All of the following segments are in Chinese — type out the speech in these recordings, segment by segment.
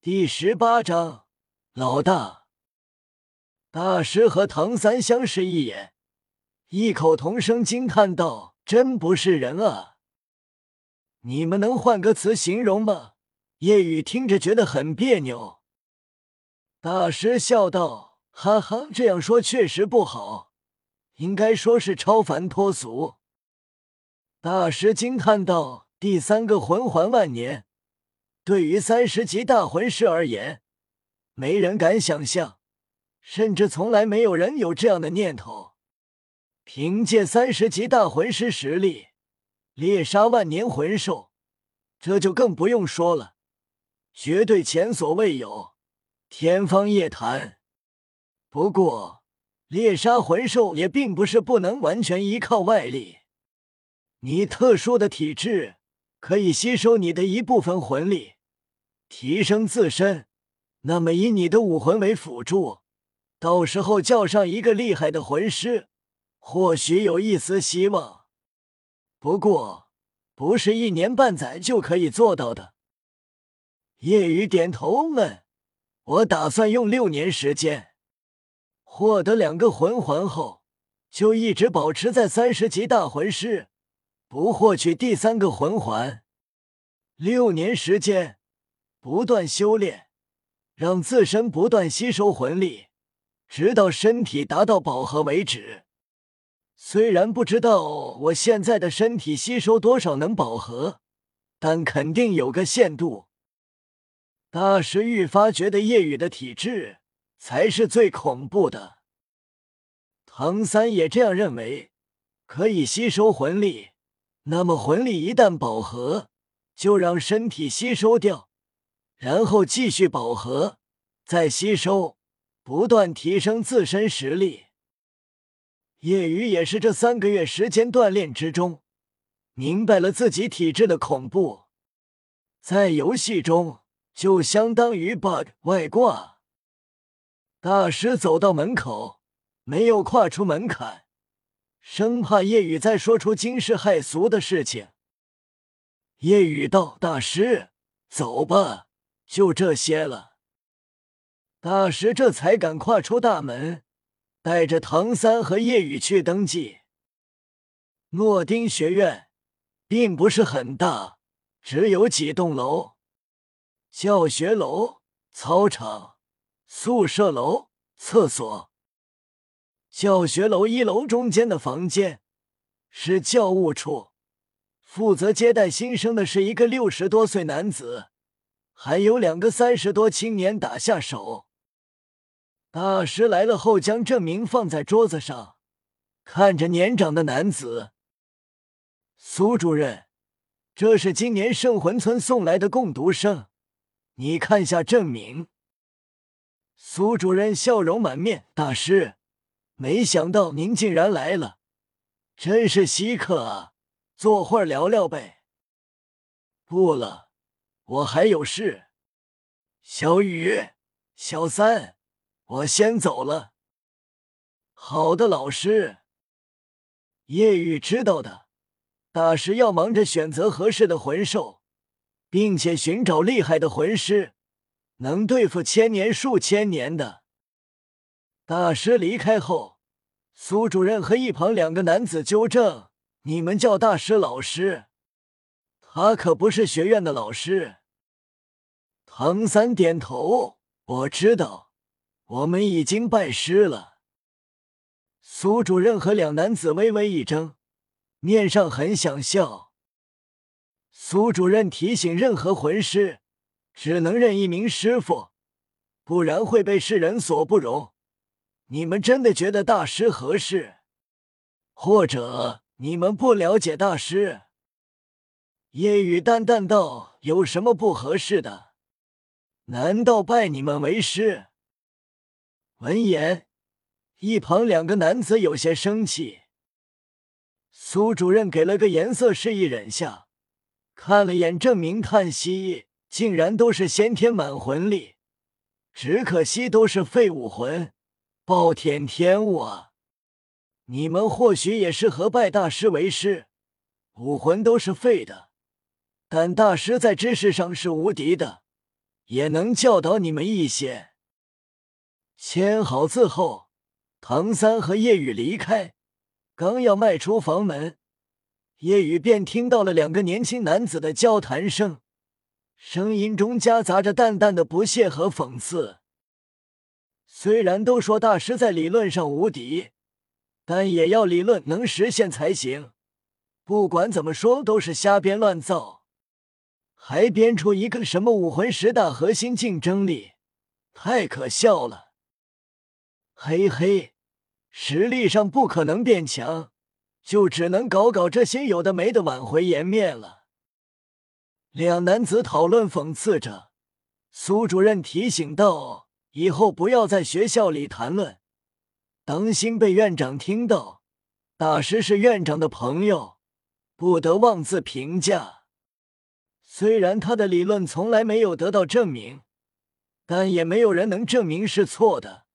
第十八章，老大。大师和唐三相视一眼，异口同声惊叹道：“真不是人啊！你们能换个词形容吗？”夜雨听着觉得很别扭。大师笑道：“哈哈，这样说确实不好，应该说是超凡脱俗。”大师惊叹道：“第三个魂环万年，对于三十级大魂师而言，没人敢想象，甚至从来没有人有这样的念头。凭借三十级大魂师实力猎杀万年魂兽，这就更不用说了，绝对前所未有，天方夜谭。不过，猎杀魂兽也并不是不能完全依靠外力。”你特殊的体质可以吸收你的一部分魂力，提升自身。那么以你的武魂为辅助，到时候叫上一个厉害的魂师，或许有一丝希望。不过，不是一年半载就可以做到的。叶雨点头问：“我打算用六年时间，获得两个魂环后，就一直保持在三十级大魂师。”不获取第三个魂环，六年时间不断修炼，让自身不断吸收魂力，直到身体达到饱和为止。虽然不知道我现在的身体吸收多少能饱和，但肯定有个限度。大师愈发觉得夜雨的体质才是最恐怖的。唐三也这样认为，可以吸收魂力。那么魂力一旦饱和，就让身体吸收掉，然后继续饱和，再吸收，不断提升自身实力。叶雨也是这三个月时间锻炼之中，明白了自己体质的恐怖，在游戏中就相当于 bug 外挂。大师走到门口，没有跨出门槛。生怕叶雨再说出惊世骇俗的事情。叶雨道：“大师，走吧，就这些了。”大师这才敢跨出大门，带着唐三和叶雨去登记。诺丁学院并不是很大，只有几栋楼：教学楼、操场、宿舍楼、厕所。教学楼一楼中间的房间是教务处，负责接待新生的是一个六十多岁男子，还有两个三十多青年打下手。大师来了后，将证明放在桌子上，看着年长的男子，苏主任，这是今年圣魂村送来的共读生，你看下证明。苏主任笑容满面，大师。没想到您竟然来了，真是稀客啊！坐会儿聊聊呗。不了，我还有事。小雨、小三，我先走了。好的，老师。叶雨知道的，大师要忙着选择合适的魂兽，并且寻找厉害的魂师，能对付千年、数千年的。大师离开后，苏主任和一旁两个男子纠正：“你们叫大师老师，他可不是学院的老师。”唐三点头：“我知道，我们已经拜师了。”苏主任和两男子微微一怔，面上很想笑。苏主任提醒：“任何魂师只能认一名师傅，不然会被世人所不容。”你们真的觉得大师合适，或者你们不了解大师？叶雨淡淡道：“有什么不合适的？难道拜你们为师？”闻言，一旁两个男子有些生气。苏主任给了个颜色示意忍下，看了眼证明，叹息：“竟然都是先天满魂力，只可惜都是废武魂。”暴殄天物啊！你们或许也适合拜大师为师，武魂都是废的，但大师在知识上是无敌的，也能教导你们一些。”签好字后，唐三和叶雨离开，刚要迈出房门，叶雨便听到了两个年轻男子的交谈声，声音中夹杂着淡淡的不屑和讽刺。虽然都说大师在理论上无敌，但也要理论能实现才行。不管怎么说，都是瞎编乱造，还编出一个什么武魂十大核心竞争力，太可笑了。嘿嘿，实力上不可能变强，就只能搞搞这些有的没的，挽回颜面了。两男子讨论讽刺着，苏主任提醒道。以后不要在学校里谈论，当心被院长听到。大师是院长的朋友，不得妄自评价。虽然他的理论从来没有得到证明，但也没有人能证明是错的。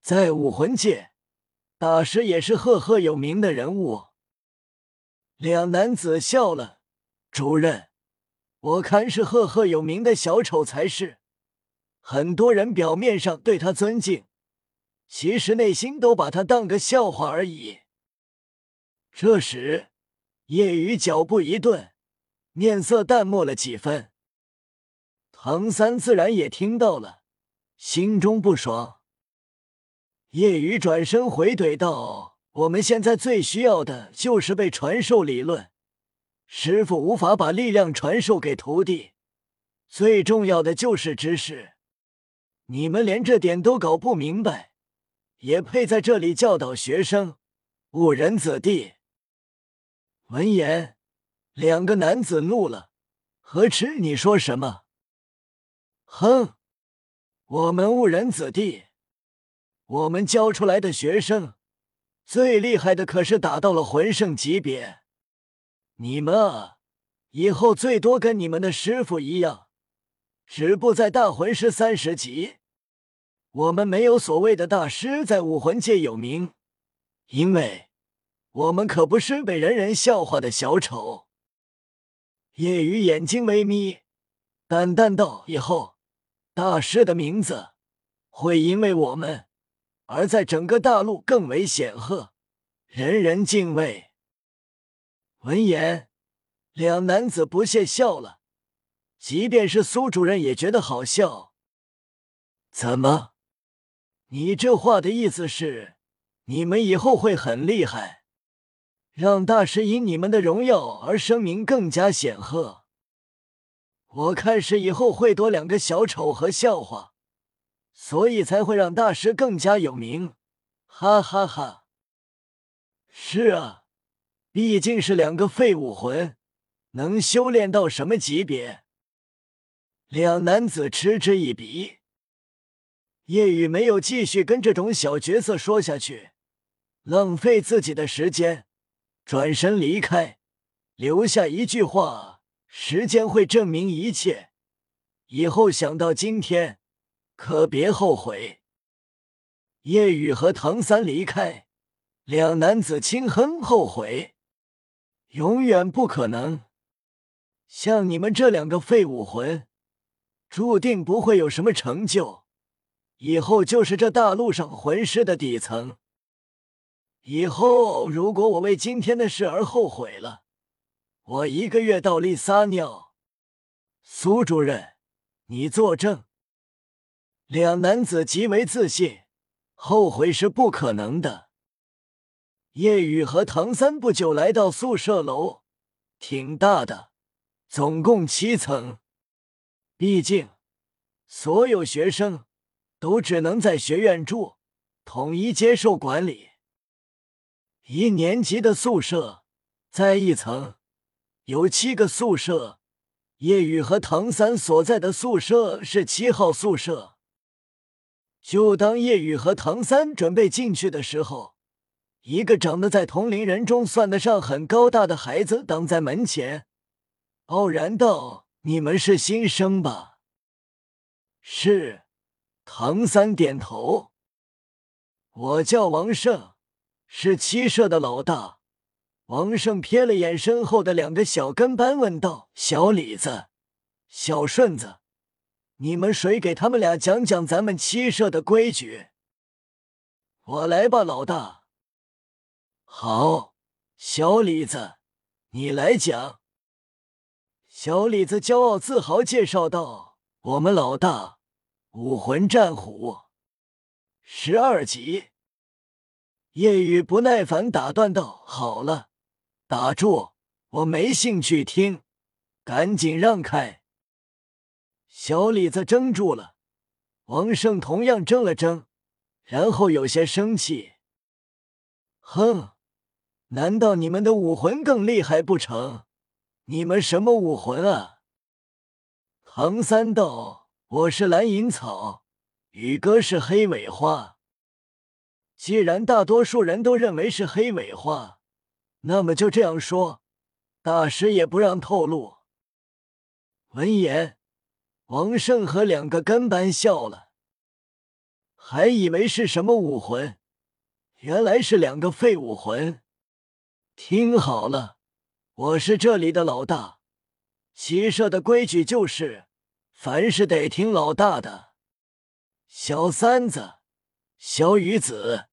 在武魂界，大师也是赫赫有名的人物。两男子笑了，主任，我看是赫赫有名的小丑才是。很多人表面上对他尊敬，其实内心都把他当个笑话而已。这时，夜雨脚步一顿，面色淡漠了几分。唐三自然也听到了，心中不爽。叶雨转身回怼道：“我们现在最需要的就是被传授理论，师傅无法把力量传授给徒弟，最重要的就是知识。”你们连这点都搞不明白，也配在这里教导学生？误人子弟！闻言，两个男子怒了：“何止你说什么？哼！我们误人子弟？我们教出来的学生，最厉害的可是达到了魂圣级别。你们啊，以后最多跟你们的师傅一样。”止步在大魂师三十级，我们没有所谓的大师在武魂界有名，因为我们可不是被人人笑话的小丑。叶雨眼睛微眯，淡淡道：“以后大师的名字会因为我们而在整个大陆更为显赫，人人敬畏。”闻言，两男子不屑笑了。即便是苏主任也觉得好笑。怎么？你这话的意思是，你们以后会很厉害，让大师因你们的荣耀而声名更加显赫？我看是以后会多两个小丑和笑话，所以才会让大师更加有名。哈哈哈！是啊，毕竟是两个废武魂，能修炼到什么级别？两男子嗤之以鼻，叶雨没有继续跟这种小角色说下去，浪费自己的时间，转身离开，留下一句话：“时间会证明一切，以后想到今天，可别后悔。”夜雨和唐三离开，两男子轻哼：“后悔，永远不可能。像你们这两个废武魂。”注定不会有什么成就，以后就是这大陆上魂师的底层。以后如果我为今天的事而后悔了，我一个月倒立撒尿。苏主任，你作证。两男子极为自信，后悔是不可能的。叶雨和唐三不久来到宿舍楼，挺大的，总共七层。毕竟，所有学生都只能在学院住，统一接受管理。一年级的宿舍在一层，有七个宿舍。叶雨和唐三所在的宿舍是七号宿舍。就当叶雨和唐三准备进去的时候，一个长得在同龄人中算得上很高大的孩子挡在门前，傲然道。你们是新生吧？是，唐三点头。我叫王胜，是七社的老大。王胜瞥了眼身后的两个小跟班，问道：“小李子，小顺子，你们谁给他们俩讲讲咱们七社的规矩？我来吧，老大。好，小李子，你来讲。小李子骄傲自豪介绍道：“我们老大，武魂战虎，十二级。”夜雨不耐烦打断道：“好了，打住，我没兴趣听，赶紧让开。”小李子怔住了，王胜同样怔了怔，然后有些生气：“哼，难道你们的武魂更厉害不成？你们什么武魂啊？”唐三道：“我是蓝银草，宇哥是黑尾花。”既然大多数人都认为是黑尾花，那么就这样说，大师也不让透露。闻言，王胜和两个跟班笑了，还以为是什么武魂，原来是两个废武魂。听好了，我是这里的老大，骑射的规矩就是，凡事得听老大的。小三子。小雨子，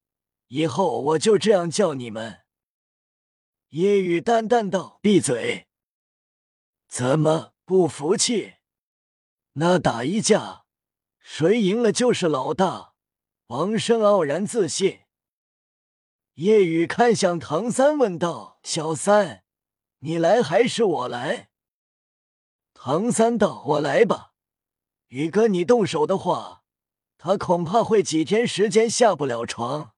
以后我就这样叫你们。夜雨淡淡道：“闭嘴！怎么不服气？那打一架，谁赢了就是老大。”王生傲然自信。夜雨看向唐三，问道：“小三，你来还是我来？”唐三道：“我来吧。宇哥，你动手的话。”他恐怕会几天时间下不了床。